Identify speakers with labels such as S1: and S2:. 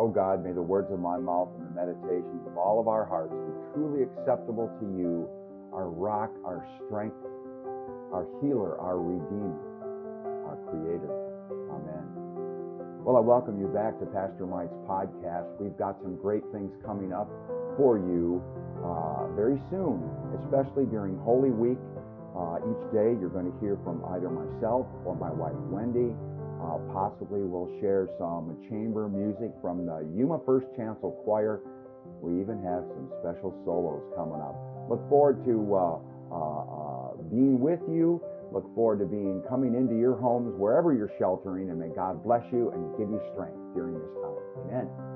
S1: O God, may the words of my mouth and the meditations of all of our hearts be truly acceptable to you, our rock, our strength, our healer, our redeemer, our creator. Amen. Well, I welcome you back to Pastor Mike's podcast. We've got some great things coming up for you uh, very soon, especially during Holy Week. Uh, each day you're going to hear from either myself or my wife Wendy. Uh, possibly we'll share some chamber music from the Yuma First Chancel Choir. We even have some special solos coming up. Look forward to uh, uh, uh, being with you. Look forward to being coming into your homes wherever you're sheltering, and may God bless you and give you strength during this time. Amen.